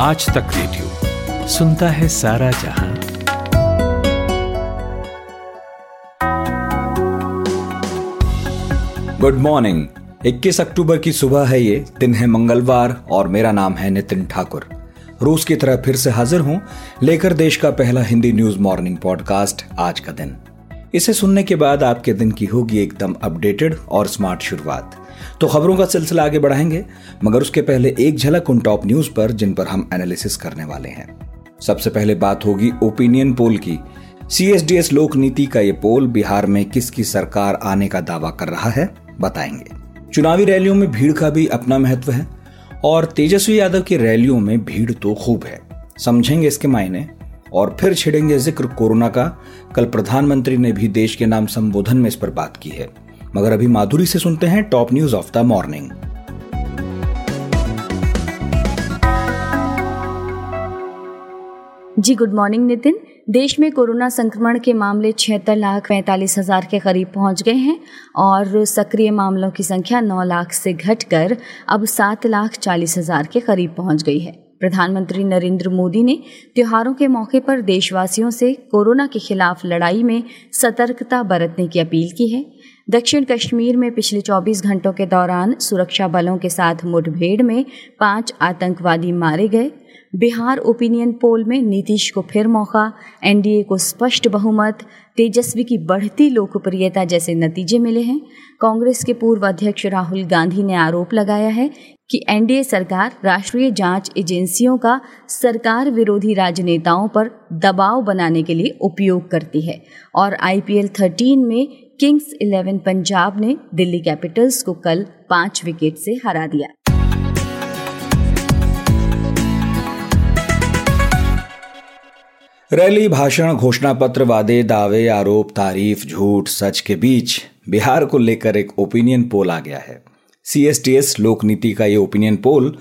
आज तक रेडियो सुनता है सारा जहाँ। Good morning. 21 अक्टूबर की सुबह है ये। दिन है मंगलवार और मेरा नाम है नितिन ठाकुर। रूस की तरह फिर से हाजिर हूँ, लेकर देश का पहला हिंदी न्यूज़ मॉर्निंग पॉडकास्ट आज का दिन। इसे सुनने के बाद आपके दिन की होगी एकदम अपडेटेड और स्मार्ट शुरुआत। तो खबरों का सिलसिला आगे बढ़ाएँगे, मगर उसके पहले एक झलक उन टॉप न्यूज़ पर जिन पर हम एनालिसिस करने वाले हैं। सबसे पहले बात होगी ओपिनियन पोल की। सीएसडीएस लोक नीति का ये पोल बिहार में किसकी सरकार आने का दावा कर रहा है, बताएँगे। चुनावी रैलियों में भीड़ का भी अपना महत्व है, और तेजस्वी यादव की रैलियों में भीड़ तो खूब है। समझेंगे इसके मायने, और फिर छिड़ेंगे ज़िक्र कोरोना का। कल प्रधानमंत्री ने भी देश के नाम संबोधन में इस पर बात की है। मगर अभी माधुरी से सुनते हैं top news of the morning. Ji, good morning Nitin. देश में कोरोना संक्रमण के मामले छिहत्तर लाख पैंतालीस हज़ार के करीब पहुँच गए हैं और सक्रिय मामलों की संख्या नौ लाख से घटकर अब सात लाख चालीस हज़ार के करीब पहुँच गई है। प्रधानमंत्री नरेंद्र मोदी ने त्योहारों के मौके पर देशवासियों से कोरोना के खिलाफ लड़ाई में सतर्कता बरतने की अपील की है। दक्षिण कश्मीर में पिछले 24 घंटों के दौरान सुरक्षा बलों के साथ मुठभेड़ में पाँच आतंकवादी मारे गए। बिहार ओपिनियन पोल में नीतीश को फिर मौका, एनडीए को स्पष्ट बहुमत, तेजस्वी की बढ़ती लोकप्रियता जैसे नतीजे मिले हैं। कांग्रेस के पूर्व अध्यक्ष राहुल गांधी ने आरोप लगाया है कि एनडीए सरकार राष्ट्रीय जाँच एजेंसियों का सरकार विरोधी राजनेताओं पर दबाव बनाने के लिए उपयोग करती है और आईपीएल 13 में किंग्स 11 पंजाब ने दिल्ली कैपिटल्स को कल पाँच विकेट से हरा दिया। रैली, भाषण घोषणा पत्र वादे, दावे, आरोप, तारीफ़, झूठ, सच के बीच बिहार को लेकर एक ओपिनियन पोल आ गया है। सीएसटीएस लोक नीति का ये ओपिनियन पोल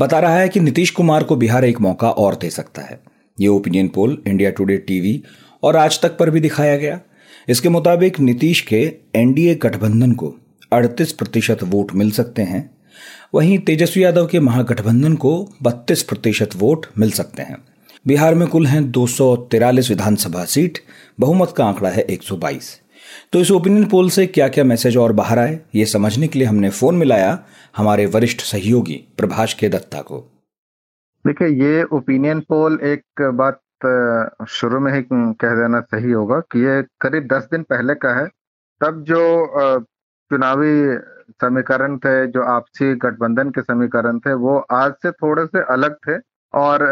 बता रहा है कि नीतीश कुमार को बिहार एक मौका और दे सकता है। ये opinion poll India Today TV और आज तक पर भी दिखाया गया। इसके मुताबिक नीतीश के एनडीए गठबंधन को 38 प्रतिशत वोट मिल सकते हैं। वहीं तेजस्वी यादव के महागठबंधन को 32 प्रतिशत वोट मिल सकते हैं। बिहार में कुल हैं दो विधानसभा सीट, बहुमत का आंकड़ा है 122 तो इस ओपिनियन पोल से क्या क्या मैसेज और बाहर आए, ये समझने के लिए हमने फ़ोन मिलाया हमारे वरिष्ठ सहयोगी प्रभाष के दत्ता को। देखिए, ये ओपिनियन पोल एक बात शुरू में ही कह देना सही होगा कि ये करीब दस दिन पहले का है। तब जो चुनावी समीकरण थे, जो आपसी गठबंधन के समीकरण थे, वो आज से थोड़े से अलग थे और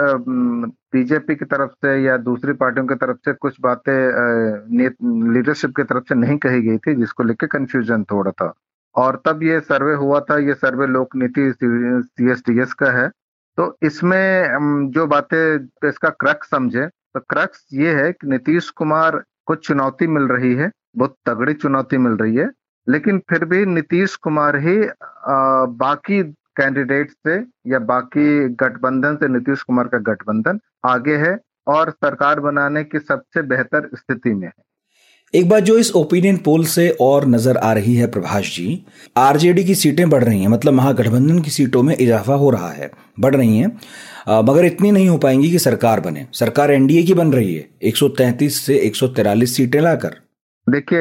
बीजेपी की तरफ़ से या दूसरी पार्टियों की तरफ़ से कुछ बातें लीडरशिप की तरफ़ से नहीं कही गई थी, जिसको लेकर कंफ्यूजन थोड़ा था। और तब ये सर्वे हुआ था, ये सर्वे लोक नीति सी एस एस का है। तो इसमें जो बातें इसका क्रक्स समझे तो क्रक्स ये है कि नीतीश कुमार को चुनौती मिल रही है बहुत तगड़ी चुनौती मिल रही है लेकिन फिर भी नीतीश कुमार ही आ, बाकी कैंडिडेट से या बाकी गठबंधन से नीतीश कुमार का गठबंधन आगे है और सरकार बनाने की सबसे बेहतर स्थिति में है। एक बात जो इस ओपिनियन पोल से और नज़र आ रही है प्रभाष जी, आरजेडी की सीटें बढ़ रही हैं मतलब महागठबंधन की सीटों में इजाफा हो रहा है, बढ़ रही हैं। मगर इतनी नहीं हो पाएँगी कि सरकार बने। सरकार एनडीए की बन रही है 133 से 143 सीटें लाकर। देखिए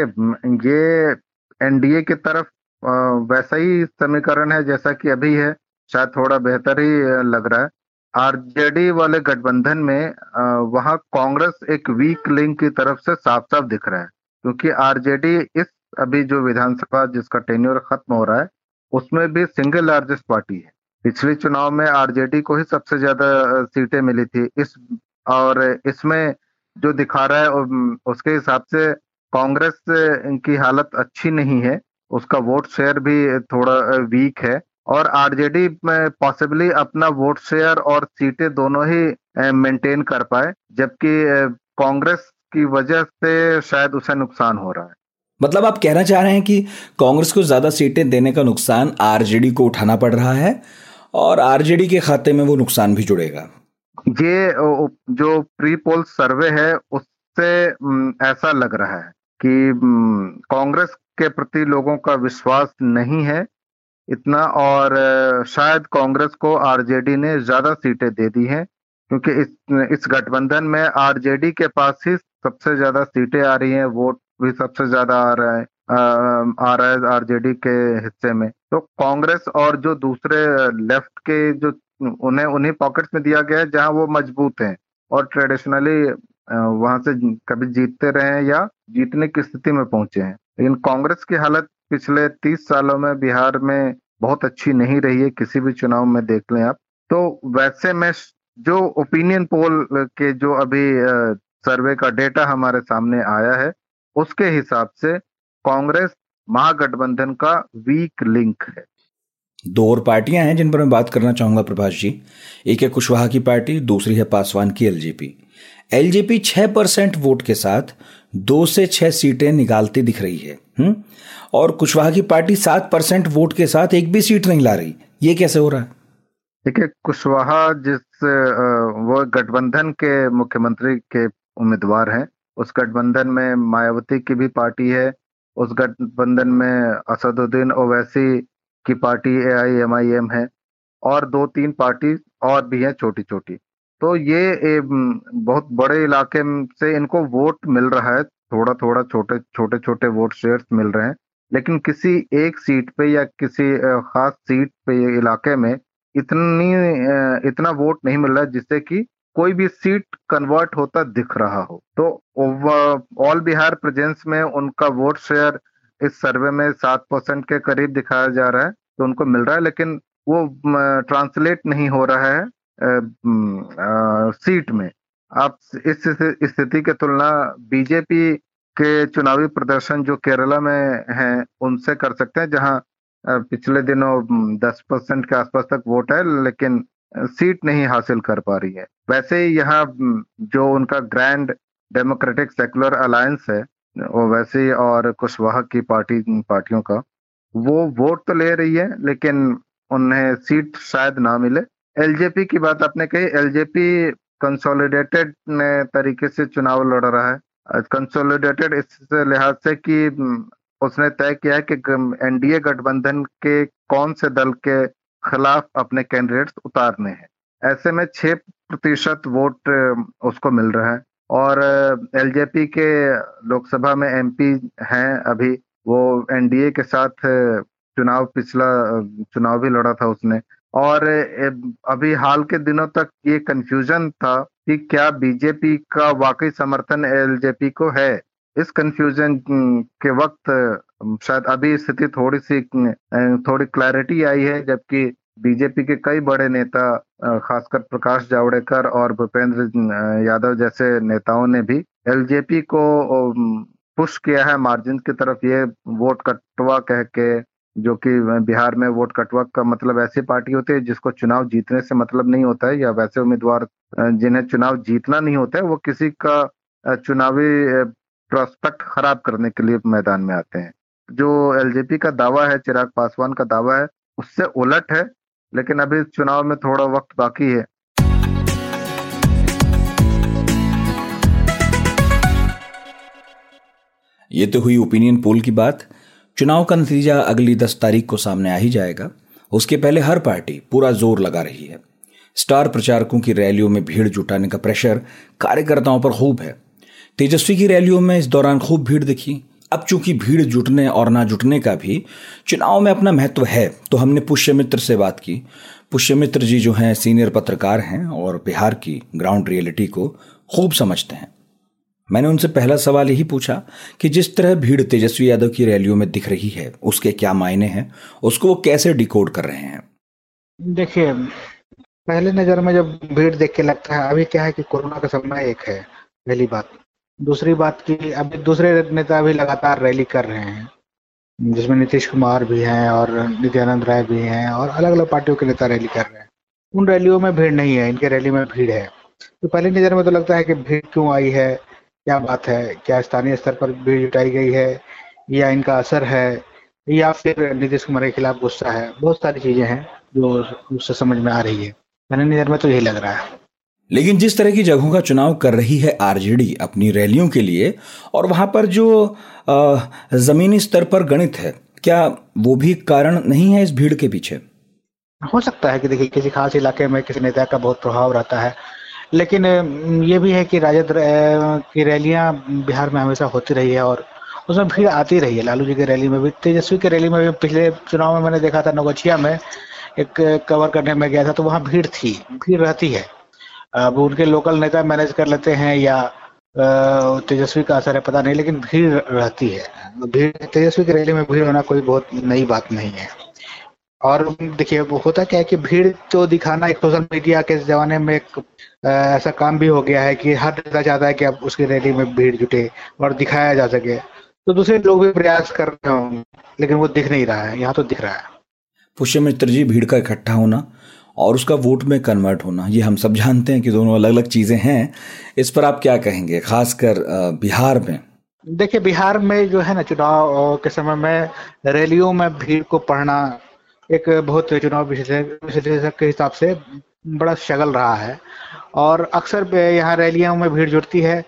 ये एनडीए की तरफ़ वैसा ही समीकरण है जैसा कि अभी है, शायद थोड़ा बेहतर ही लग रहा है। आरजेडी वाले गठबंधन में वहाँ कांग्रेस एक वीक लिंक की तरफ़ से साफ़ साफ़ दिख रहा है। क्योंकि आरजेडी इस अभी जो विधानसभा जिसका टेन्योर खत्म हो रहा है, उसमें भी सिंगल लार्जेस्ट पार्टी है। पिछले चुनाव में आरजेडी को ही सबसे ज़्यादा सीटें मिली थी। इस, और इसमें जो दिखा रहा है उसके हिसाब से कांग्रेस की हालत अच्छी नहीं है। उसका वोट शेयर भी थोड़ा वीक है। और आरजेडी पॉसिबली अपना वोट शेयर और सीटें दोनों ही मेंटेन कर पाए। जबकि कांग्रेस की वजह से शायद उसे नुकसान हो रहा है। मतलब आप कहना चाह रहे हैं कि कांग्रेस को ज़्यादा सीटें देने का नुकसान आरजेडी को उठाना पड़ रहा है और आरजेडी के खाते में वो नुकसान भी जुड़ेगा? ये जो प्री पोल सर्वे है उससे ऐसा लग रहा है कि कांग्रेस के प्रति लोगों का विश्वास नहीं है इतना और शायद कांग्रेस को आरजेडी ने ज़्यादा सीटें दे दी हैं क्योंकि इस इस गठबंधन में आरजेडी के पास ही सबसे ज़्यादा सीटें आ रही हैं वोट भी सबसे ज़्यादा आ रहा है आ, रहा है आरजेडी के हिस्से में। तो कांग्रेस और जो दूसरे लेफ़्ट के जो उन्हें उन्हीं पॉकेट्स में दिया गया है जहाँ वो मज़बूत हैं और ट्रेडिशनली वहाँ से कभी जीतते रहे हैं या जीतने की स्थिति में पहुँचे हैं। लेकिन कांग्रेस की हालत पिछले तीस सालों में बिहार में बहुत अच्छी नहीं रही है किसी भी चुनाव में देख लें आप। तो वैसे में जो ओपिनियन पोल के जो अभी सर्वे का डेटा हमारे सामने आया है। उसके हिसाब से कांग्रेस महागठबंधन का वीक लिंक है। दो और पार्टियाँ हैं जिन पर मैं बात करना चाहूँगा प्रभाष जी। एक है कुशवाहा की पार्टी दूसरी है पासवान की एलजेपी एलजेपी छह परसेंट वोट के साथ दो से छह सीटें निकालती दिख रही है हुँ? हम्म? और कुशवाहा की पार्टी सात परसेंट वोट के साथ एक भी सीट नहीं ला रही। ये कैसे हो रहा है? देखिए कुशवाहा जिस वो गठबंधन के मुख्यमंत्री के उम्मीदवार हैं। उस गठबंधन में मायावती की भी पार्टी है। उस गठबंधन में असदुद्दीन ओवैसी की party A I M I M है। और दो तीन पार्टी और भी हैं छोटी छोटी तो ये बहुत बड़े इलाके से इनको वोट मिल रहा है। थोड़ा थोड़ा छोटे छोटे छोटे वोट शेयर्स मिल रहे हैं। लेकिन किसी एक सीट पे या किसी खास सीट पे इलाके में इतनी इतना वोट नहीं मिल रहा है, जिससे कि कोई भी सीट कन्वर्ट होता दिख रहा हो। तो ऑल बिहार प्रेजेंस में उनका वोट शेयर इस सर्वे में सात परसेंट के करीब दिखाया जा रहा है तो उनको मिल रहा है, लेकिन वो ट्रांसलेट नहीं हो रहा है सीट में आप इस स्थिति की तुलना बीजेपी के चुनावी प्रदर्शन जो केरला में है, उनसे कर सकते हैं, जहाँ पिछले दिनों दस परसेंट के आसपास तक वोट है, लेकिन सीट नहीं हासिल कर पा रही है। वैसे ही यहाँ जो उनका ग्रैंड डेमोक्रेटिक सेकुलर अलायंस है, वो वैसे और कुशवाहा की पार्टी, पार्टियों का, वो वोट तो ले रही है, लेकिन उन्हें सीट शायद ना मिले। एलजेपी की बात आपने कही एलजेपी कंसोलिडेटेड तरीके से चुनाव लड़ रहा है। कंसोलिडेटेड इस लिहाज से कि उसने तय किया है कि एनडीए गठबंधन के कौन से दल के खिलाफ अपने कैंडिडेट्स उतारने हैं। ऐसे में छह प्रतिशत वोट उसको मिल रहा है। और एलजेपी के लोकसभा में एमपी हैं अभी। वो एनडीए के साथ चुनाव पिछला चुनाव भी लड़ा था उसने। और अभी हाल के दिनों तक ये कंफ्यूजन था कि क्या बीजेपी का वाकई समर्थन एलजेपी को है? इस कंफ्यूजन के वक्त शायद अभी स्थिति थोड़ी सी थोड़ी क्लैरिटी आई है, जबकि बीजेपी के कई बड़े नेता खासकर प्रकाश जावड़ेकर और भूपेंद्र यादव जैसे नेताओं ने भी एलजेपी को पुश किया है मार्जिन की तरफ़। ये वोट कटवा कह के, जो कि बिहार में वोट कटवा का मतलब ऐसी पार्टी होती है जिसको चुनाव जीतने से मतलब नहीं होता है, या वैसे उम्मीदवार जिन्हें चुनाव जीतना नहीं होता है, वो किसी का चुनावी प्रोस्पेक्ट खराब करने के लिए मैदान में आते हैं। जो एलजेपी का दावा है, चिराग पासवान का दावा है, उससे उलट है, लेकिन अभी चुनाव में थोड़ा वक्त बाकी है। ये तो हुई ओपिनियन पोल की बात। चुनाव का नतीजा अगली दस तारीख को सामने आ ही जाएगा। उसके पहले हर पार्टी पूरा ज़ोर लगा रही है। स्टार प्रचारकों की रैलियों में भीड़ जुटाने का प्रेशर कार्यकर्ताओं पर खूब है। तेजस्वी की रैलियों में इस दौरान खूब भीड़ दिखी। अब चूँकि भीड़ जुटने और ना जुटने का भी चुनाव में अपना महत्व है तो हमने पुष्यमित्र से बात की। पुष्यमित्र जी जो हैं, सीनियर पत्रकार हैं और बिहार की ग्राउंड रियलिटी को खूब समझते हैं। मैंने उनसे पहला सवाल यही पूछा कि जिस तरह भीड़ तेजस्वी यादव की रैलियों में दिख रही है, उसके क्या मायने हैं? उसको वो कैसे डिकोड कर रहे हैं? देखिए, पहले नज़र में जब भीड़ देख के लगता है, अभी क्या है कि कोरोना का समय एक है, पहली बात। दूसरी बात की अभी दूसरे नेता भी लगातार रैली कर रहे हैं, जिसमें नीतीश कुमार भी हैं और नित्यानंद राय भी हैं और अलग अलग पार्टियों के नेता रैली कर रहे हैं। उन रैलियों में भीड़ नहीं है, इनके रैली में भीड़ है। तो पहली नज़र में तो लगता है कि भीड़ क्यों आई है, क्या बात है, क्या स्थानीय स्तर पर भीड़ जुटाई गई है, या इनका असर है, या फिर नीतीश कुमार के खिलाफ गुस्सा है? बहुत सारी चीज़ें हैं जो उससे समझ में आ रही है। पहली नज़र में तो यही लग रहा है। लेकिन जिस तरह की जगहों का चुनाव कर रही है आरजेडी अपनी रैलियों के लिए, और वहाँ पर जो जमीनी स्तर पर गणित है, क्या वो भी कारण नहीं है इस भीड़ के पीछे? हो सकता है कि देखिए, किसी खास इलाके में किसी नेता का बहुत प्रभाव रहता है, लेकिन ये भी है कि राजद की रैलियाँ बिहार में हमेशा होती रही है, और उसमें भीड़ आती रही है। लालू जी की रैली में भी, तेजस्वी की रैली में भी पिछले चुनाव में मैंने देखा था, नवगछिया में एक कवर करने में गया था तो वहाँ भीड़ थी, भीड़ रहती है। अब उनके लोकल नेता मैनेज कर लेते हैं या तेजस्वी का असर है, पता नहीं, लेकिन भीड़ रहती है। भीड़, तेजस्वी की रैली में भीड़ होना कोई बहुत नई बात नहीं है। और देखिए होता क्या है कि भीड़ तो दिखाना एक सोशल मीडिया के जमाने में एक ऐसा काम भी हो गया है कि हर नेता चाहता है कि अब उसकी रैली में भीड़ जुटे और दिखाया जा सके। तो दूसरे लोग भी प्रयास कर रहे होंगे, लेकिन वो दिख नहीं रहा है, यहाँ तो दिख रहा है। पुष्य मित्र जी, भीड़ का इकट्ठा होना और उसका वोट में कन्वर्ट होना। ये हम सब जानते हैं कि दोनों अलग अलग चीज़ें हैं। इस पर आप क्या कहेंगे, खासकर बिहार में? देखिए, बिहार में जो है ना चुनाव के समय में रैलियों में भीड़ को पढ़ना एक बहुत चुनाव विश्लेषक के हिसाब से बड़ा शगल रहा है। और अक्सर यहाँ रैलियों में भीड़ जुड़ती है।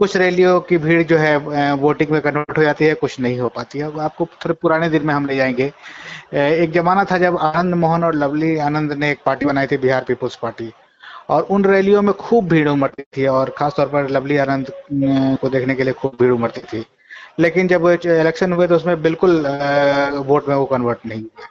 कुछ रैलियों की भीड़ जो है वोटिंग में कन्वर्ट हो जाती है, कुछ नहीं हो पाती है। आपको थोड़े पुराने दिन में हम ले जाएँगे। एक जमाना था जब आनंद मोहन और लवली आनंद ने एक पार्टी बनाई थी, बिहार पीपुल्स पार्टी। और उन रैलियों में खूब भीड़ उमड़ती थी और खासतौर पर लवली आनंद को देखने के लिए खूब भीड़ उमड़ती थी। लेकिन जब इलेक्शन हुए तो उसमें बिल्कुल वोट में वो कन्वर्ट नहीं हुआ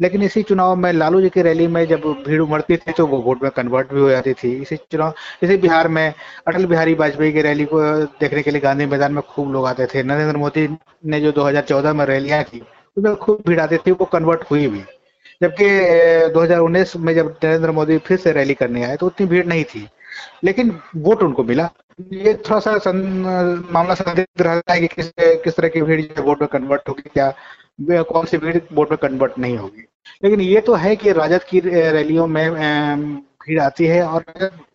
लेकिन इसी चुनाव में लालू जी की रैली में जब भीड़ उमड़ती थी तो वो वोट में कन्वर्ट भी हो जाती थी। इसी चुनाव इसी बिहार में अटल बिहारी वाजपेयी की रैली को देखने के लिए गांधी मैदान में खूब लोग आते थे। नरेंद्र मोदी ने जो 2014 में रैलियाँ की उसमें खूब भीड़ आती थी वो कन्वर्ट हुई भी। जबकि 2019 में जब नरेंद्र मोदी फिर से रैली करने आए तो उतनी भीड़ नहीं थी। लेकिन वोट उनको मिला। ये थोड़ा सा सं, मामला संदिग्ध रहता है कि किस किस तरह की भीड़ वोट में कन्वर्ट होगी क्या कौन सी भीड़ वोट में कन्वर्ट नहीं होगी। लेकिन ये तो है कि राजद की रैलियों में भीड़ आती है और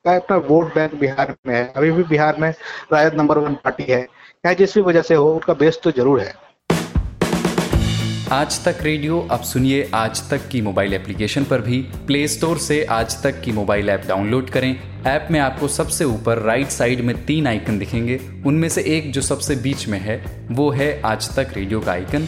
अपना वोट बैंक बिहार में है। अभी भी बिहार में राजद नंबर वन पार्टी है। चाहे जिस भी वजह से हो उसका बेस तो ज़रूर है। आज तक रेडियो, अब सुनिए आज तक की मोबाइल एप्लीकेशन पर भी। प्ले स्टोर से आज तक की मोबाइल ऐप डाउनलोड करें। ऐप में आपको सबसे ऊपर राइट साइड में तीन आइकन दिखेंगे। उनमें से एक जो सबसे बीच में है, वो है आज तक रेडियो का आइकन।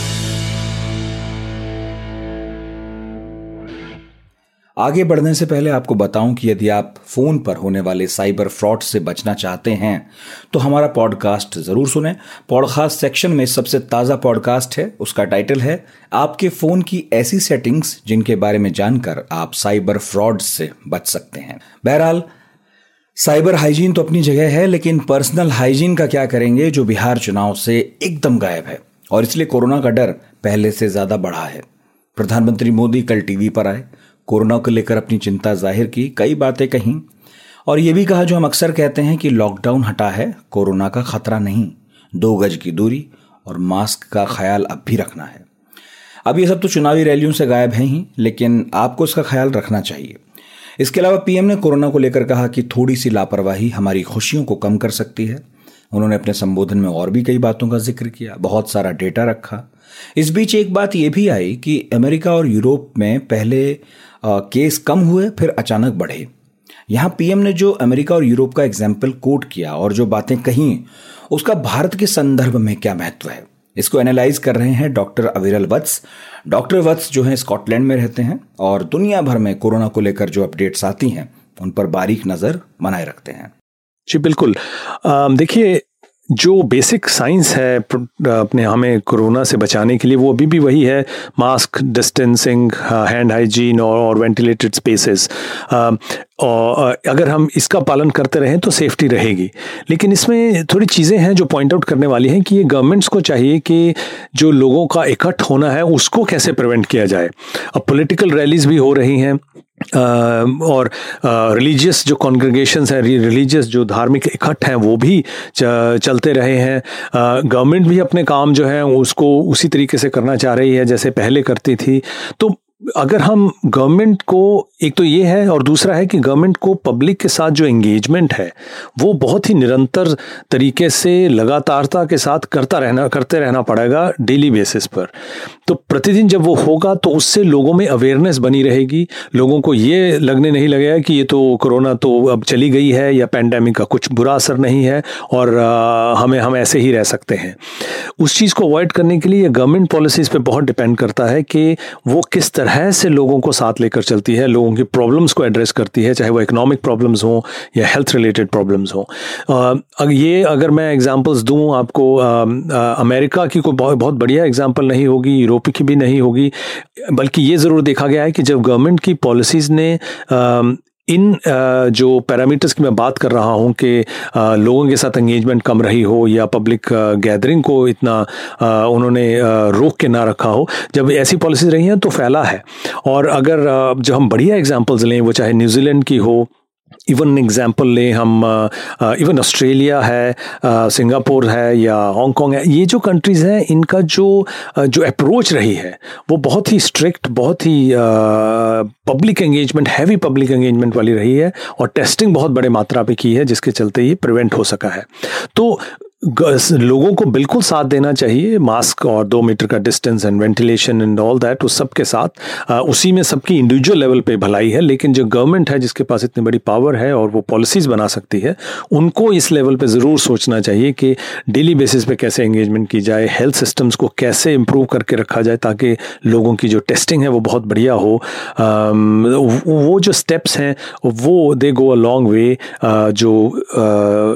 आगे बढ़ने से पहले आपको बताऊँ कि यदि आप फ़ोन पर होने वाले साइबर फ्रॉड से बचना चाहते हैं तो हमारा पॉडकास्ट ज़रूर सुने। पॉडकास्ट सेक्शन में सबसे ताज़ा पॉडकास्ट है, उसका टाइटल है, आपके फ़ोन की ऐसी सेटिंग्स जिनके बारे में जानकर आप साइबर फ्रॉड से बच सकते हैं। बहरहाल, साइबर हाइजीन तो अपनी जगह है, लेकिन पर्सनल हाइजीन का क्या करेंगे जो बिहार चुनाव से एकदम गायब है? और इसलिए कोरोना का डर पहले से ज़्यादा बढ़ा है। प्रधानमंत्री मोदी कल टीवी पर आए। कोरोना को लेकर अपनी चिंता ज़ाहिर की, कई बातें कहीं। और ये भी कहा जो हम अक्सर कहते हैं कि लॉकडाउन हटा है, कोरोना का खतरा नहीं, दो गज की दूरी और मास्क का ख्याल अब भी रखना है। अब ये सब तो चुनावी रैलियों से गायब है ही, लेकिन आपको इसका ख्याल रखना चाहिए। इसके अलावा पीएम ने कोरोना को लेकर कहा कि थोड़ी सी लापरवाही हमारी खुशियों को कम कर सकती है। उन्होंने अपने संबोधन में और भी कई बातों का ज़िक्र किया, बहुत सारा डेटा रखा। इस बीच एक बात यह भी आई कि अमेरिका और यूरोप में पहले केस कम हुए, फिर अचानक बढ़े। यहाँ पीएम ने जो अमेरिका और यूरोप का एग्ज़ाम्पल कोट किया और जो बातें कही, उसका भारत के संदर्भ में क्या महत्व है? इसको एनालाइज कर रहे हैं डॉक्टर अविरल वत्स। डॉक्टर वत्स जो है स्कॉटलैंड में रहते हैं और दुनिया भर में कोरोना को लेकर जो अपडेट्स आती हैं, उन पर बारीक नज़र बनाए रखते हैं। जी, बिल्कुल। देखिए जो बेसिक साइंस है अपने हमें कोरोना से बचाने के लिए, वो अभी भी वही है। मास्क डिस्टेंसिंग हैंड हाइजीन और वेंटिलेटेड स्पेसेस और अगर हम इसका पालन करते रहें तो सेफ्टी रहेगी। लेकिन इसमें थोड़ी चीज़ें हैं जो पॉइंट आउट करने वाली हैं कि ये गवर्नमेंट्स को चाहिए कि जो लोगों का इकट्ठ होना है, उसको कैसे प्रिवेंट किया जाए। अब पॉलिटिकल रैलीज भी हो रही हैं। और रिलीजियस जो कॉन्ग्रगेशन हैं रिलीजियस जो धार्मिक इकट्ठ हैं, वो भी चलते रहे हैं। गवर्नमेंट भी अपने काम जो है, उसको उसी तरीके से करना चाह रही है, जैसे पहले करती थी। तो अगर हम गवर्नमेंट को, एक तो ये है और दूसरा है कि गवर्नमेंट को पब्लिक के साथ जो एंगेजमेंट है, वो बहुत ही निरंतर तरीके से, लगातारता के साथ करता रहना, करते रहना पड़ेगा डेली बेसिस पर। तो प्रतिदिन जब वो होगा तो उससे लोगों में अवेयरनेस बनी रहेगी। लोगों को ये लगने नहीं लगेगा कि ये तो कोरोना तो अब चली गई है या पैंडेमिक का कुछ बुरा असर नहीं है और हमें, हम ऐसे ही रह सकते हैं। उस चीज़ को अवॉइड करने के लिए गवर्नमेंट पॉलिसीज़ पर बहुत डिपेंड करता है कि वो किस तरह तरह से लोगों को साथ लेकर चलती है, लोगों की प्रॉब्लम्स को एड्रेस करती है, चाहे वो इकोनॉमिक प्रॉब्लम्स हों या हेल्थ रिलेटेड प्रॉब्लम्स हों। ये अगर मैं एग्जांपल्स दूँ आपको अमेरिका की कोई बहुत बहुत बढ़िया एग्जांपल नहीं होगी, यूरोप की भी नहीं होगी, बल्कि ये ज़रूर देखा गया है कि जब गवर्नमेंट की पॉलिसीज़ ने इन जो पैरामीटर्स की मैं बात कर रहा हूँ कि लोगों के साथ एंगेजमेंट कम रही हो या पब्लिक गैदरिंग को इतना उन्होंने रोक के ना रखा हो, जब ऐसी पॉलिसीज़ रही हैं तो फैला है। और अगर जो हम बढ़िया एग्जांपल्स लें, वो चाहे न्यूजीलैंड की हो इवन एग्ज़ाम्पल लें हम इवन ऑस्ट्रेलिया है सिंगापुर है या हांगकॉन्ग है, ये जो कंट्रीज़ हैं, इनका जो जो अप्रोच रही है, वो बहुत ही स्ट्रिक्ट बहुत ही public engagement heavy public engagement वाली रही है और टेस्टिंग बहुत बड़े मात्रा पे की है, जिसके चलते ये प्रिवेंट हो सका है। तो लोगों को बिल्कुल साथ देना चाहिए, मास्क और दो मीटर का distance and ventilation and all that उस सब के साथ। उसी में सबकी इंडिविजुअल लेवल पे भलाई है, लेकिन जो गवर्नमेंट है, जिसके पास इतनी बड़ी पावर है और वो पॉलिसीज़ बना सकती है, उनको इस लेवल पे ज़रूर सोचना चाहिए कि डेली बेसिस पे कैसे एंगेजमेंट की जाए हेल्थ सिस्टम्स को कैसे इम्प्रूव करके रखा जाए, ताकि लोगों की जो टेस्टिंग है, वो बहुत बढ़िया हो। वो जो स्टेप्स हैं, वो दे गो अ लॉन्ग वे जो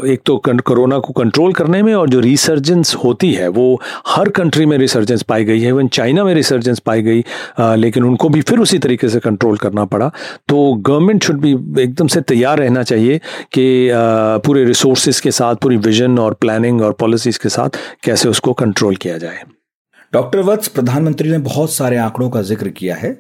एक तो कोरोना को कंट्रोल करने करने में और जो रिसर्जेंस होती है वो हर कंट्री में रिसर्जेंस पाई गई है इवन चाइना में रिसर्जेंस पाई गई आ, लेकिन उनको भी फिर उसी तरीके से कंट्रोल करना पड़ा। तो गवर्नमेंट शुड भी एकदम से तैयार रहना चाहिए कि पूरे रिसोर्सेज के साथ पूरी विजन और प्लानिंग और पॉलिसीज़ के साथ कैसे उसको कंट्रोल किया जाए। डॉक्टर वत्स प्रधानमंत्री ने बहुत सारे आंकड़ों का ज़िक्र किया है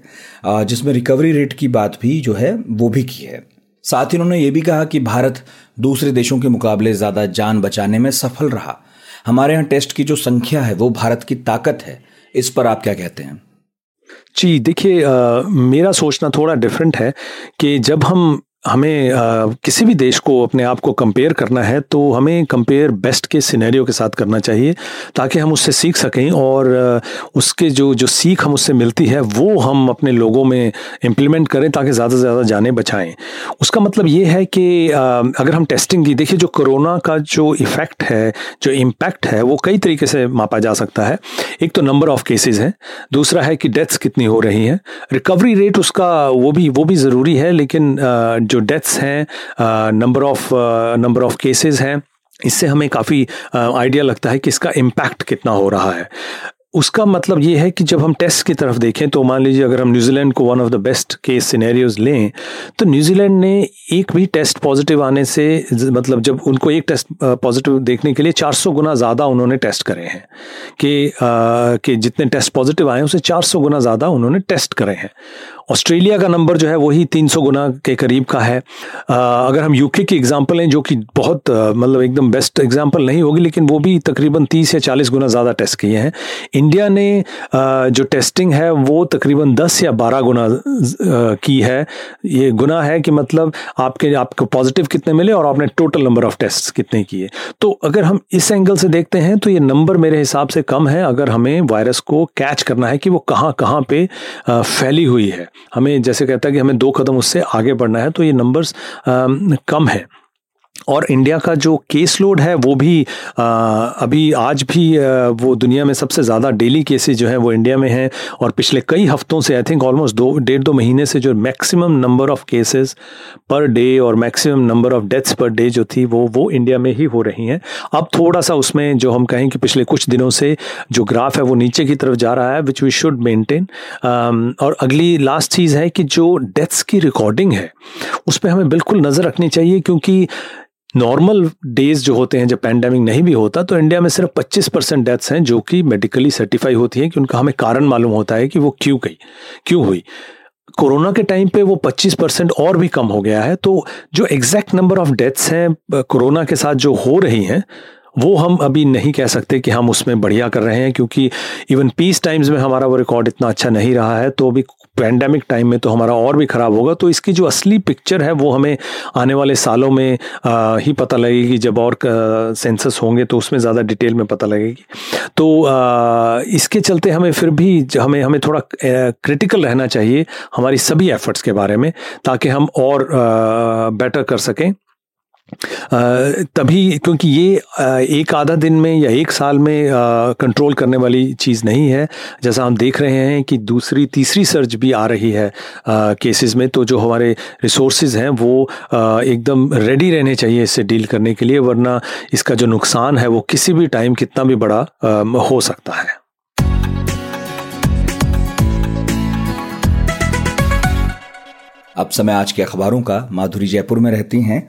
जिसमें रिकवरी रेट की बात भी जो है वो भी की है। साथ ही उन्होंने ये भी कहा कि भारत दूसरे देशों के मुकाबले ज़्यादा जान बचाने में सफल रहा। हमारे यहाँ टेस्ट की जो संख्या है, वो भारत की ताकत है। इस पर आप क्या कहते हैं? जी, देखिए मेरा सोचना थोड़ा डिफरेंट है कि जब हम हमें आ, किसी भी देश को अपने आप को कंपेयर करना है तो हमें कंपेयर बेस्ट के सिनेरियो के साथ करना चाहिए ताकि हम उससे सीख सकें और उसके जो जो सीख हम उससे मिलती है वो हम अपने लोगों में इम्प्लीमेंट करें ताकि ज़्यादा से ज़्यादा जाने बचाएँ। उसका मतलब ये है कि आ, अगर हम टेस्टिंग की देखिए जो कोरोना का जो इफ़ेक्ट है जो इम्पैक्ट है वो कई तरीके से मापा जा सकता है। एक तो नंबर ऑफ़ केसेज हैं दूसरा है कि डेथ्स कितनी हो रही हैं। रिकवरी रेट उसका वो भी वो भी ज़रूरी है लेकिन जो डेथ्स हैं number of number of cases हैं, इससे हमें काफ़ी आइडिया लगता है कि इसका इम्पैक्ट कितना हो रहा है। उसका मतलब ये है कि जब हम टेस्ट की तरफ़ देखें तो मान लीजिए अगर हम न्यूजीलैंड को one of the best case scenarios लें तो न्यूजीलैंड ने एक भी टेस्ट पॉजिटिव आने से मतलब जब उनको एक टेस्ट पॉजिटिव देखने के लिए 400 गुना ज़्यादा उन्होंने टेस्ट करे हैं, कि कि जितने टेस्ट पॉजिटिव आए उससे 400 गुना ज़्यादा उन्होंने टेस्ट करे हैं। ऑस्ट्रेलिया का नंबर जो है वही 300 गुना के करीब का है। आ, अगर हम यूके की एग्जांपल हैं जो कि बहुत मतलब एकदम बेस्ट एग्जांपल नहीं होगी लेकिन वो भी तकरीबन 30 या 40 गुना ज़्यादा टेस्ट किए हैं। इंडिया ने आ, जो टेस्टिंग है वो तकरीबन 10 या 12 गुना की है। ये गुना है कि मतलब आपके आपको पॉजिटिव कितने मिले और आपने टोटल नंबर ऑफ़ टेस्ट कितने किए। तो अगर हम इस एंगल से देखते हैं तो ये नंबर मेरे हिसाब से कम है अगर हमें वायरस को कैच करना है कि वो कहाँ कहाँ पे फैली हुई है। हमें जैसे कहता है कि हमें दो कदम उससे आगे बढ़ना है तो ये नंबर्स कम है। और इंडिया का जो केस लोड है वो भी आ, अभी आज भी आ, वो दुनिया में सबसे ज़्यादा डेली केसेस जो हैं वो इंडिया में हैं। और पिछले कई हफ्तों से आई थिंक ऑलमोस्ट दो डेढ़ दो महीने से जो maximum number of cases per day और maximum number of deaths per day जो थी वो वो इंडिया में ही हो रही हैं। अब थोड़ा सा उसमें जो हम कहें कि पिछले कुछ दिनों से जो ग्राफ है वो नीचे की तरफ़ जा रहा है विच वी शुड मेनटेन और अगली लास्ट चीज़ है कि जो डेथ्स की रिकॉर्डिंग है उस पर हमें बिल्कुल नज़र रखनी चाहिए क्योंकि नॉर्मल डेज़ जो होते हैं, जब पैंडेमिक नहीं भी होता तो इंडिया में सिर्फ़ 25 परसेंट डेथ्स हैं, जो कि मेडिकली सर्टिफाई होती हैं कि उनका हमें कारण मालूम होता है कि वो क्यों गई, क्यों हुई। कोरोना के टाइम पे वो 25 परसेंट और भी कम हो गया है तो जो एग्जैक्ट नंबर ऑफ़ डेथ्स हैं कोरोना के साथ जो हो रही हैं, वो हम अभी नहीं कह सकते कि हम उसमें बढ़िया कर रहे हैं, क्योंकि इवन पीस टाइम्स में हमारा वो रिकॉर्ड इतना अच्छा नहीं रहा है तो अभी पैंडेमिक टाइम में तो हमारा और भी ख़राब होगा। तो इसकी जो असली पिक्चर है वो हमें आने वाले सालों में आ, ही पता लगेगी जब और सेंसस होंगे तो उसमें ज़्यादा डिटेल में पता लगेगी। तो आ, इसके चलते हमें फिर भी हमें हमें थोड़ा क्रिटिकल रहना चाहिए हमारी सभी एफर्ट्स के बारे में ताकि हम और बेटर कर सकें। तभी क्योंकि ये एक आधा दिन में या एक साल में कंट्रोल करने वाली चीज़ नहीं है। जैसा हम देख रहे हैं कि दूसरी, तीसरी सर्ज भी आ रही है केसेस में तो जो हमारे रिसोर्सेज हैं, वो एकदम रेडी रहने चाहिए इससे डील करने के लिए, वरना इसका जो नुकसान है, वो किसी भी टाइम कितना भी बड़ा हो सकता है। अब समय आज के अखबारों का। माधुरी जयपुर में रहती हैं।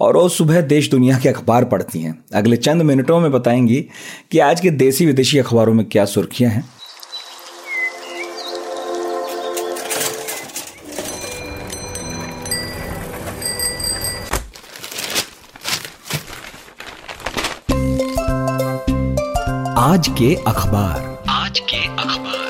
और रोज सुबह देश दुनिया के अखबार पढ़ती हैं। अगले चंद मिनटों में बताएँगी कि आज के देसी विदेशी अखबारों में क्या सुर्खियाँ हैं। आज के अखबार। आज के अखबार।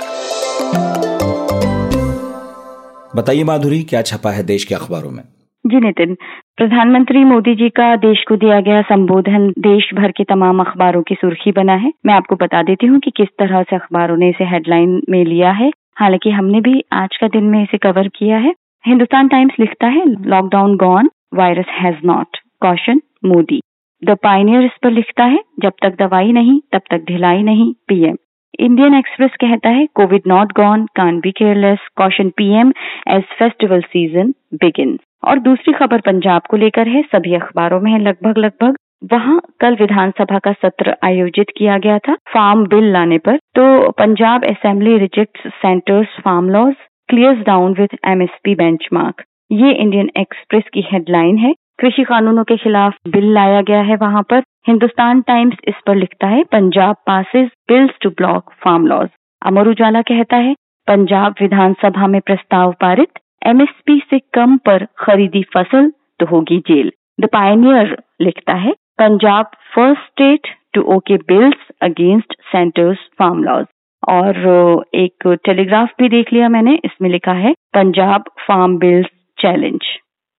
बताइए माधुरी क्या छपा है देश के अखबारों में? जी नितिन, प्रधानमंत्री मोदी जी का देश को दिया गया संबोधन देश भर के तमाम अखबारों की सुर्खी बना है। मैं आपको बता देती हूँ कि किस तरह से अखबारों ने इसे हेडलाइन में लिया है। हालाँकि हमने भी आज का दिन में इसे कवर किया है। हिंदुस्तान टाइम्स लिखता है lockdown gone virus has not caution Modi. The Pioneer इस पर लिखता है, जब तक दवाई नहीं, तब तक ढिलाई नहीं पीएम इंडियन एक्सप्रेस कहता है, Covid not gone can be careless caution PM as festival season begin और दूसरी खबर पंजाब को लेकर है। सभी अखबारों में है। लगभग लगभग वहाँ कल विधानसभा का सत्र आयोजित किया गया था, फार्म बिल लाने पर। तो Punjab assembly reject centre's, farm laws clears down with MSP benchmark. ये इंडियन एक्सप्रेस की हेडलाइन है। कृषि कानूनों के खिलाफ बिल लाया गया है वहाँ पर। हिंदुस्तान टाइम्स इस पर लिखता है, Punjab passes bills to block farm laws Amar Ujala कहता है, पंजाब विधानसभा में प्रस्ताव पारित। एमएसपी से कम पर खरीदी फ़सल तो होगी जेल। द पायनियर लिखता है, Punjab first state to okay bills against centre's farm laws और एक टेलीग्राफ भी देख लिया मैंने, इसमें लिखा है, पंजाब फार्म बिल्स चैलेंज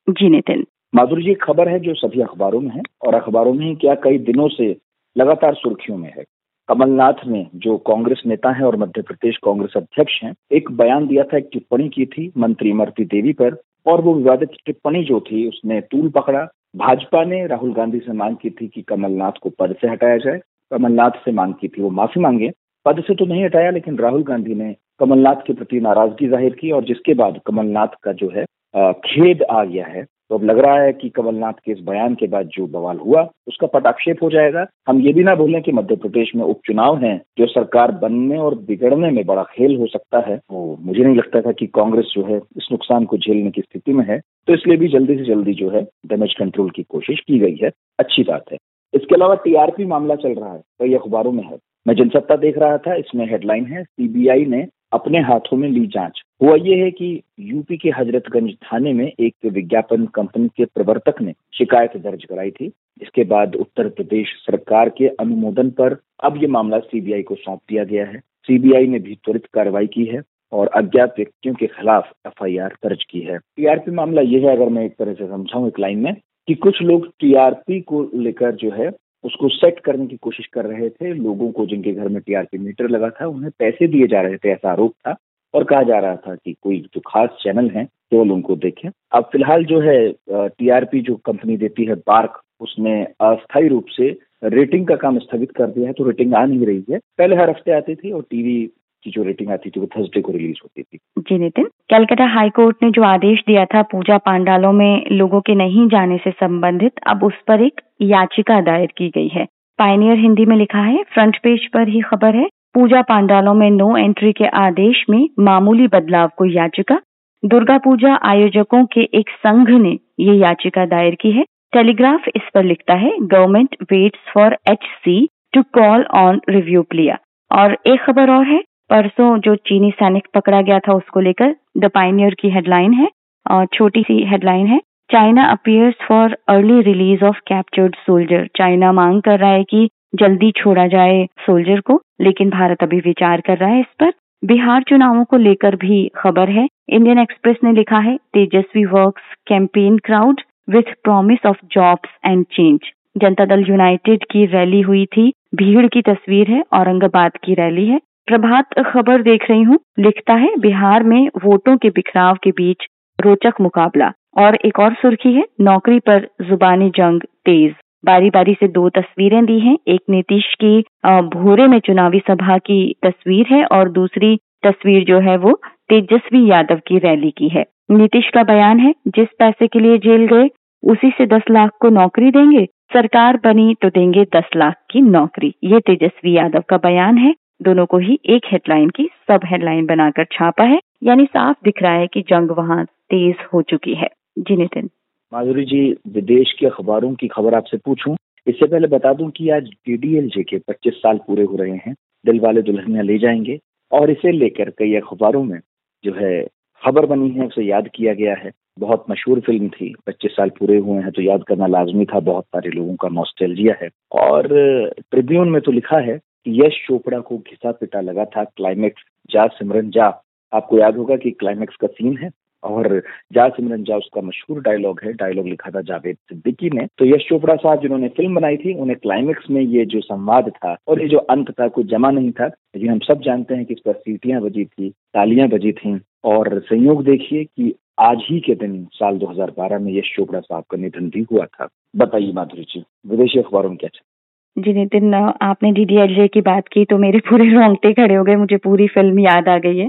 जी नितिन। माधुरी जी खबर है जो सभी अखबारों में है, और अखबारों में क्या कई दिनों से लगातार सुर्खियों में है। कमलनाथ ने, जो कांग्रेस नेता है और मध्य प्रदेश कांग्रेस अध्यक्ष हैं, एक बयान दिया था, एक टिप्पणी की थी मंत्री इमरती देवी पर, और वो विवादित टिप्पणी जो थी, उसने तूल पकड़ा। भाजपा ने राहुल गांधी से मांग की थी कि कमलनाथ को पद से हटाया जाए। कमलनाथ से मांग की थी, वो माफ़ी मांगे। पद से तो नहीं हटाया, लेकिन राहुल गांधी ने कमलनाथ के प्रति नाराज़गी ज़ाहिर की, और जिसके बाद कमलनाथ का जो है खेद आ गया है तो अब लग रहा है कि कमलनाथ के इस बयान के बाद जो बवाल हुआ, उसका पटाक्षेप हो जाएगा। हम ये भी ना भूलें कि मध्य प्रदेश में उपचुनाव हैं, जो सरकार बनने और बिगड़ने में बड़ा खेल हो सकता है। तो मुझे नहीं लगता था कि कांग्रेस जो है, इस नुकसान को झेलने की स्थिति में है। तो इसलिए भी जल्दी से जल्दी जो है, डैमेज कंट्रोल की कोशिश की गई है। अच्छी बात है। इसके अलावा टीआरपी मामला चल रहा है, कई अखबारों में है। मैं जनसत्ता देख रहा था, इसमें हेडलाइन है, सीबीआई ने अपने हाथों में ली जाँच। हुआ ये है कि यूपी के हजरतगंज थाने में एक विज्ञापन कंपनी के प्रवर्तक ने शिकायत दर्ज कराई थी। इसके बाद उत्तर प्रदेश सरकार के अनुमोदन पर अब ये मामला सीबीआई को सौंप दिया गया है। सीबीआई ने भी त्वरित कार्रवाई की है और अज्ञात व्यक्तियों के खिलाफ एफआईआर दर्ज की है। टीआरपी मामला यह है, अगर मैं एक तरह से समझाऊं एक लाइन में, कि कुछ लोग टीआरपी को लेकर जो है उसको सेट करने की कोशिश कर रहे थे लोगों को जिनके घर में टीआरपी मीटर लगा था, उन्हें पैसे दिए जा रहे थे, ऐसा आरोप था और कहा जा रहा था कि कोई जो खास चैनल है, केवल उनको देखें। अब फ़िलहाल जो है टीआरपी जो कंपनी देती है बार्क उसने अस्थायी रूप से रेटिंग का काम स्थगित कर दिया है तो रेटिंग आ नहीं रही है। पहले हर हफ़्ते आती थी और टीवी की जो रेटिंग आती थी, वो थर्सडे को रिलीज़ होती थी। जी नितिन, कलकत्ता हाई कोर्ट ने जो आदेश दिया था पूजा पांडालों में लोगों के नहीं जाने से संबंधित, अब उस पर एक याचिका दायर की गई है। पायनियर हिंदी में लिखा है फ्रंट पेज पर ही खबर है, पूजा पांडालों में नो एंट्री के आदेश में मामूली बदलाव को याचिका। दुर्गा पूजा आयोजकों के एक संघ ने ये याचिका दायर की है। टेलीग्राफ इस पर लिखता है government waits for H C to call on review plea और एक खबर और है परसों जो चीनी सैनिक पकड़ा गया था उसको लेकर द पाइनियर की हेडलाइन है, और छोटी सी हेडलाइन है, China appears for early release of captured soldier China मांग कर रहा है कि जल्दी छोड़ा जाए सोल्जर को, लेकिन भारत अभी विचार कर रहा है इस पर। बिहार चुनावों को लेकर भी खबर है। इंडियन एक्सप्रेस ने लिखा है, Tejashwi works campaign crowd with promise of jobs and change Janata Dal United की रैली हुई थी। भीड़ की तस्वीर है, औरंगाबाद की रैली है। प्रभात खबर देख रही हूँ। लिखता है, बिहार में वोटों के बिखराव के बीच रोचक मुकाबला। और एक और सुर्खी है, नौकरी पर जुबानी जंग तेज। बारी बारी से दो तस्वीरें दी हैं। एक नीतीश की भोरे में चुनावी सभा की तस्वीर है और दूसरी तस्वीर जो है वो तेजस्वी यादव की रैली की है। नीतीश का बयान है, जिस पैसे के लिए जेल गए, उसी से दस लाख को नौकरी देंगे। सरकार बनी तो देंगे दस लाख की नौकरी। ये तेजस्वी यादव का बयान है। दोनों को ही एक हेडलाइन की सब हेडलाइन बनाकर छापा है। यानी साफ़ दिख रहा है कि जंग वहाँ तेज हो चुकी है। जी नितिन। माधुरी जी, विदेश के अखबारों की खबर आपसे पूछूँ। इससे पहले बता दूँ कि आज डीडीएलजे के 25 साल पूरे हो रहे हैं। दिल वाले दुल्हनिया ले जाएँगे। और इसे लेकर कई अखबारों में जो है खबर बनी है, उसे याद किया गया है। बहुत मशहूर फ़िल्म थी 25 साल पूरे हुए हैं तो याद करना लाजमी था। बहुत सारे लोगों का नॉस्टैल्जिया है। और ट्रिब्यून में तो लिखा है यश चोपड़ा को घिसा पिटा लगा था क्लाइमेक्स। जा सिमरन, जा। आपको याद होगा कि क्लाइमेक्स का सीन है और जा सिमरन, जा उसका मशहूर डायलॉग है। डायलॉग लिखा था जावेद सिद्दीकी ने। तो यश चोपड़ा साहब जिन्होंने फ़िल्म बनाई थी। उन्हें क्लाइमेक्स में ये जो संवाद था और ये जो अंत था कुछ जमा नहीं था। लेकिन हम सब जानते हैं कि इस पर सीटियाँ बजी थी, तालियाँ बजी थी। और संयोग देखिए कि आज ही के दिन, साल 2012 में यश चोपड़ा साहब का निधन भी हुआ था। बताइए माधुरी जी, विदेशी अखबारों में क्या जी नितिन आपने डीडीएलजे की बात की तो मेरे पूरे रोंगटे खड़े हो गए, मुझे पूरी फ़िल्म याद आ गई है।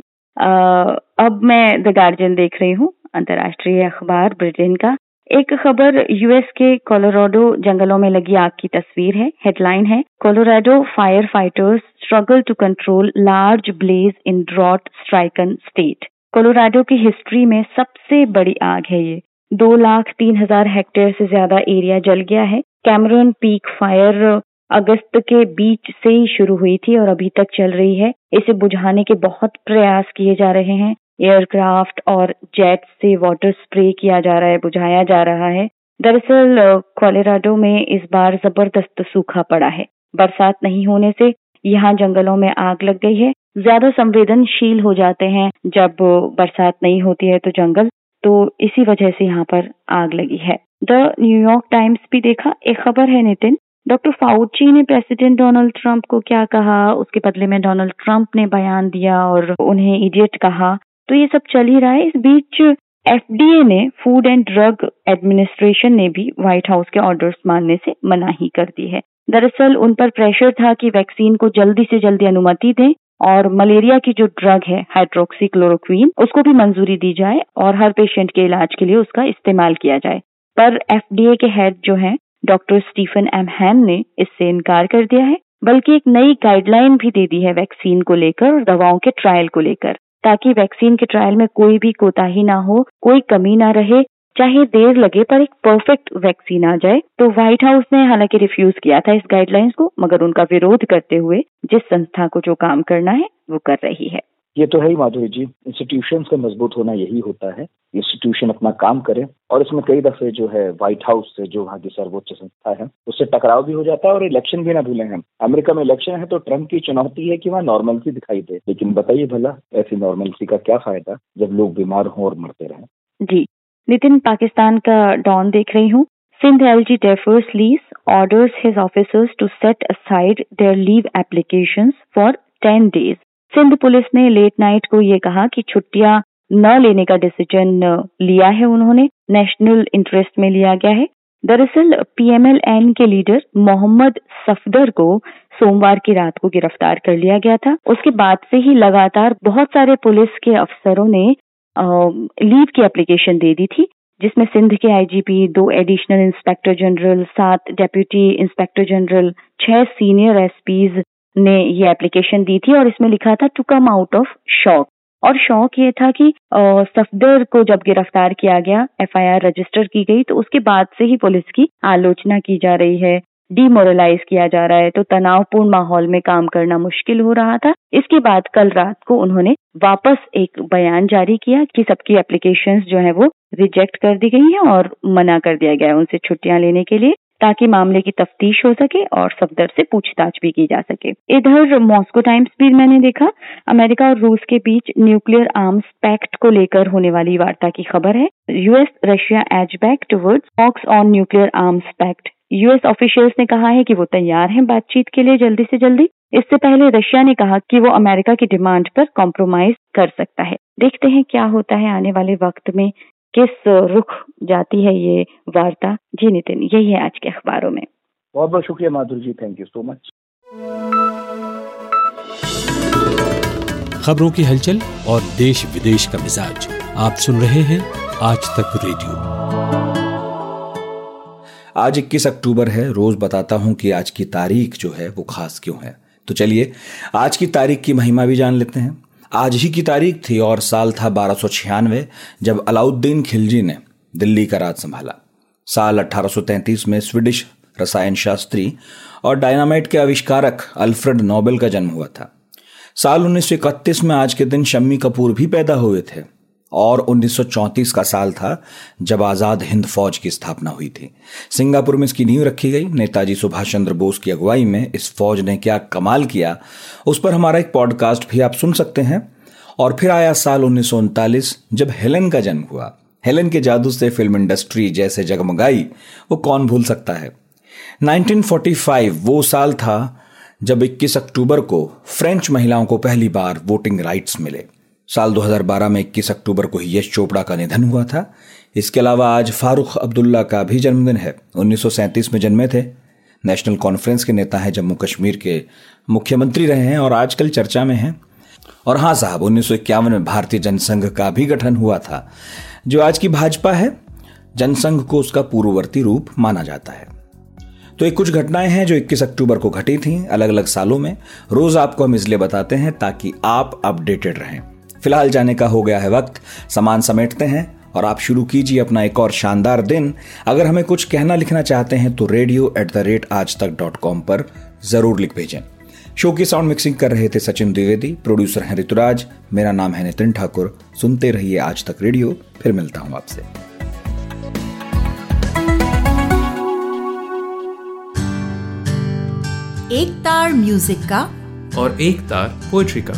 अब मैं द गार्जियन देख रही हूँ, अंतर्राष्ट्रीय अखबार ब्रिटेन का। एक खबर यूएस के कोलोराडो जंगलों में लगी आग की तस्वीर है, हेडलाइन है, Colorado fire fighters struggle to control large blaze in drought stricken state. Colorado की हिस्ट्री में सबसे बड़ी आग है ये। दो लाख तीन हज़ार हेक्टेयर से ज़्यादा एरिया जल गया है। कैमरून पीक फायर अगस्त के बीच से ही शुरू हुई थी और अभी तक चल रही है। इसे बुझाने के बहुत प्रयास किए जा रहे हैं। एयरक्राफ्ट और जेट से वाटर स्प्रे किया जा रहा है, बुझाया जा रहा है। दरअसल, कोलेराडो में इस बार ज़बरदस्त सूखा पड़ा है। बरसात नहीं होने से यहाँ जंगलों में आग लग गई है। ज़्यादा संवेदनशील हो जाते हैं। जब बरसात नहीं होती है तो जंगल तो इसी वजह से यहाँ पर आग लगी है। द न्यूयॉर्क टाइम्स भी देखा, एक खबर है नितिन। डॉक्टर फाउची ने प्रेसिडेंट डोनाल्ड ट्रंप को क्या कहा? उसके बदले में डोनाल्ड ट्रंप ने बयान दिया और उन्हें इडियट कहा। तो ये सब चल ही रहा है। इस बीच एफडीए ने फ़ूड एंड ड्रग एडमिनिस्ट्रेशन ने भी व्हाइट हाउस के ऑर्डर्स मानने से मनाही कर दी है। दरअसल उन पर प्रेशर था कि वैक्सीन को जल्दी से जल्दी अनुमति दें और मलेरिया की जो ड्रग है हाइड्रोक्सी क्लोरोक्वीन उसको भी मंजूरी दी जाए और हर पेशेंट के इलाज के लिए उसका इस्तेमाल किया जाए। पर एफडीए के हेड जो हैं डॉक्टर स्टीफन एम हैन ने इससे इनकार कर दिया है, बल्कि एक नई गाइडलाइन भी दे दी है वैक्सीन को लेकर और दवाओं के ट्रायल को लेकर, ताकि वैक्सीन के ट्रायल में कोई भी कोताही ना हो, कोई कमी ना रहे, चाहे देर लगे पर एक परफेक्ट वैक्सीन आ जाए तो व्हाइट हाउस ने हालाँकि रिफ्यूज किया था इस गाइडलाइंस को, मगर उनका विरोध करते हुए जिस संस्था को जो काम करना है, वो कर रही है। ये तो है ही माधुरी जी इंस्टीट्यूशन का मज़बूत होना यही होता है। इंस्टीट्यूशन अपना काम करे और इसमें कई दफे जो है व्हाइट हाउस से जो वहाँ की सर्वोच्च संस्था है, उससे टकराव भी हो जाता है और इलेक्शन भी ना भूलें हम। अमेरिका में इलेक्शन है तो ट्रंप की चुनौती है कि वहाँ नॉर्मलसी दिखाई दे। लेकिन बताइए भला, ऐसी नॉर्मलसी का क्या फ़ायदा जब लोग बीमार हों और मरते रहें? जी, नितिन, पाकिस्तान का डॉन देख रही हूँ। Sindh LG defers lease orders his officers to set aside their leave applications for 10 days. Sindh police ने लेट नाइट को ये कहा कि छुट्टियाँ न लेने का डिसीज़न लिया है उन्होंने। नेशनल इंटरेस्ट में लिया गया है। दरअसल पीएमएलएन के लीडर मोहम्मद सफदर को सोमवार की रात को गिरफ़्तार कर लिया गया था। उसके बाद से ही लगातार बहुत सारे पुलिस के अफसरों ने लीव की एप्लीकेशन दे दी थी, जिसमें सिंध के आईजीपी दो एडिशनल इंस्पेक्टर जनरल सात डेप्यूटी इंस्पेक्टर जनरल छह सीनियर एसपीज ने ये एप्लीकेशन दी थी और इसमें लिखा था to come out of shock और शौक ये था कि सफदर को जब गिरफ़्तार किया गया एफआईआर रजिस्टर की गई तो उसके बाद से ही पुलिस की आलोचना की जा रही है डिमोरलाइज किया जा रहा है तो तनावपूर्ण माहौल में काम करना मुश्किल हो रहा था। इसके बाद कल रात को उन्होंने वापस एक बयान जारी किया कि सबकी एप्लीकेशंस जो है वो रिजेक्ट कर दी गई हैं और मना कर दिया गया है उनसे छुट्टियाँ लेने के लिए। ताकि मामले की तफ्तीश हो सके और सफदर से पूछताछ भी की जा सके। इधर मॉस्को टाइम्स भी मैंने देखा, अमेरिका और रूस के बीच न्यूक्लियर आर्म्स पैक्ट को लेकर होने वाली वार्ता की खबर है। US Russia edge back towards talks on nuclear arms pact. US officials ने कहा है कि वो तैयार हैं बातचीत के लिए जल्दी से जल्दी। इससे पहले रशिया ने कहा कि वो अमेरिका की डिमांड पर कॉम्प्रोमाइज कर सकता है। देखते हैं क्या होता है आने वाले वक्त में। किस रुख जाती है ये वार्ता? जी नितिन यही है आज के अखबारों में। बहुत बहुत शुक्रिया Madhuri ji thank you so much खबरों की हलचल और देश विदेश का मिजाज आप सुन रहे हैं आज तक रेडियो। आज 21 अक्टूबर है रोज बताता हूँ कि आज की तारीख जो है वो खास क्यों है। तो चलिए आज की तारीख की महिमा भी जान लेते हैं। आज ही की तारीख थी और साल था बारह जब अलाउद्दीन खिलजी ने दिल्ली का राज संभाला। साल 1833 में स्वीडिश रसायन शास्त्री और डायनामाइट के आविष्कारक अल्फ्रेड नोबेल का जन्म हुआ था। साल 1931 में आज के दिन शम्मी कपूर भी पैदा हुए थे। और 1934 का साल था जब आज़ाद हिंद फौज की स्थापना हुई थी। सिंगापुर में इसकी नींव रखी गई। नेताजी सुभाष चंद्र बोस की अगुवाई में इस फौज ने क्या कमाल किया, उस पर हमारा एक पॉडकास्ट भी आप सुन सकते हैं। और फिर आया साल उन्नीस सौ उनतालीस, जब हेलन का जन्म हुआ। हेलन के जादू से फ़िल्म इंडस्ट्री जैसे जगमगाई, वो कौन भूल सकता है? 1945 वो साल था जब 21 अक्टूबर को फ्रेंच महिलाओं को पहली बार वोटिंग राइट्स मिले। साल 2012 में 21 अक्टूबर को ही यश चोपड़ा का निधन हुआ था। इसके अलावा आज फारूक अब्दुल्ला का भी जन्मदिन है। उन्नीस सौ सैंतीस में जन्मे थे। नेशनल कॉन्फ्रेंस के नेता हैं जम्मू कश्मीर के मुख्यमंत्री रहे हैं और आजकल चर्चा में हैं। और हाँ साहब, उन्नीस सौ इक्यावन में भारतीय जनसंघ का भी गठन हुआ था। जो आज की भाजपा है, जनसंघ को उसका पूर्ववर्ती रूप माना जाता है। तो एक कुछ घटनाएँ हैं जो 21 अक्टूबर को घटी थी अलग अलग सालों में। रोज आपको हम इसलिए बताते हैं ताकि आप अपडेटेड रहें। फ़िलहाल जाने का हो गया है वक्त। सामान समेटते हैं और आप शुरू कीजिए अपना एक और शानदार दिन। अगर हमें कुछ कहना लिखना चाहते हैं तो रेडियो एट द रेट आज तक डॉट कॉम पर ज़रूर लिख भेजें। शो की साउंड मिक्सिंग कर रहे थे सचिन द्विवेदी प्रोड्यूसर हैं ऋतुराज। मेरा नाम है नितिन ठाकुर। सुनते रहिए आज तक रेडियो फिर मिलता हूँ आपसे। एक तार म्यूज़िक का और एक तार पोएट्री का।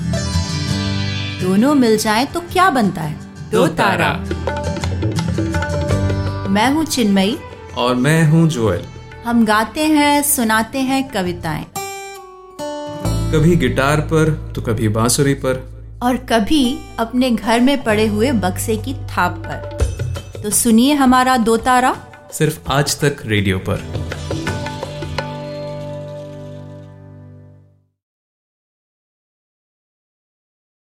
दोनों मिल जाए तो क्या बनता है? दो तारा। मैं हूँ चिन्मयी। और मैं हूँ जोएल। हम गाते हैं सुनाते हैं कविताएँ। कभी गिटार पर तो कभी बांसुरी पर। और कभी अपने घर में पड़े हुए बक्से की थाप पर। तो सुनिए हमारा दो तारा। सिर्फ़ आज तक रेडियो पर।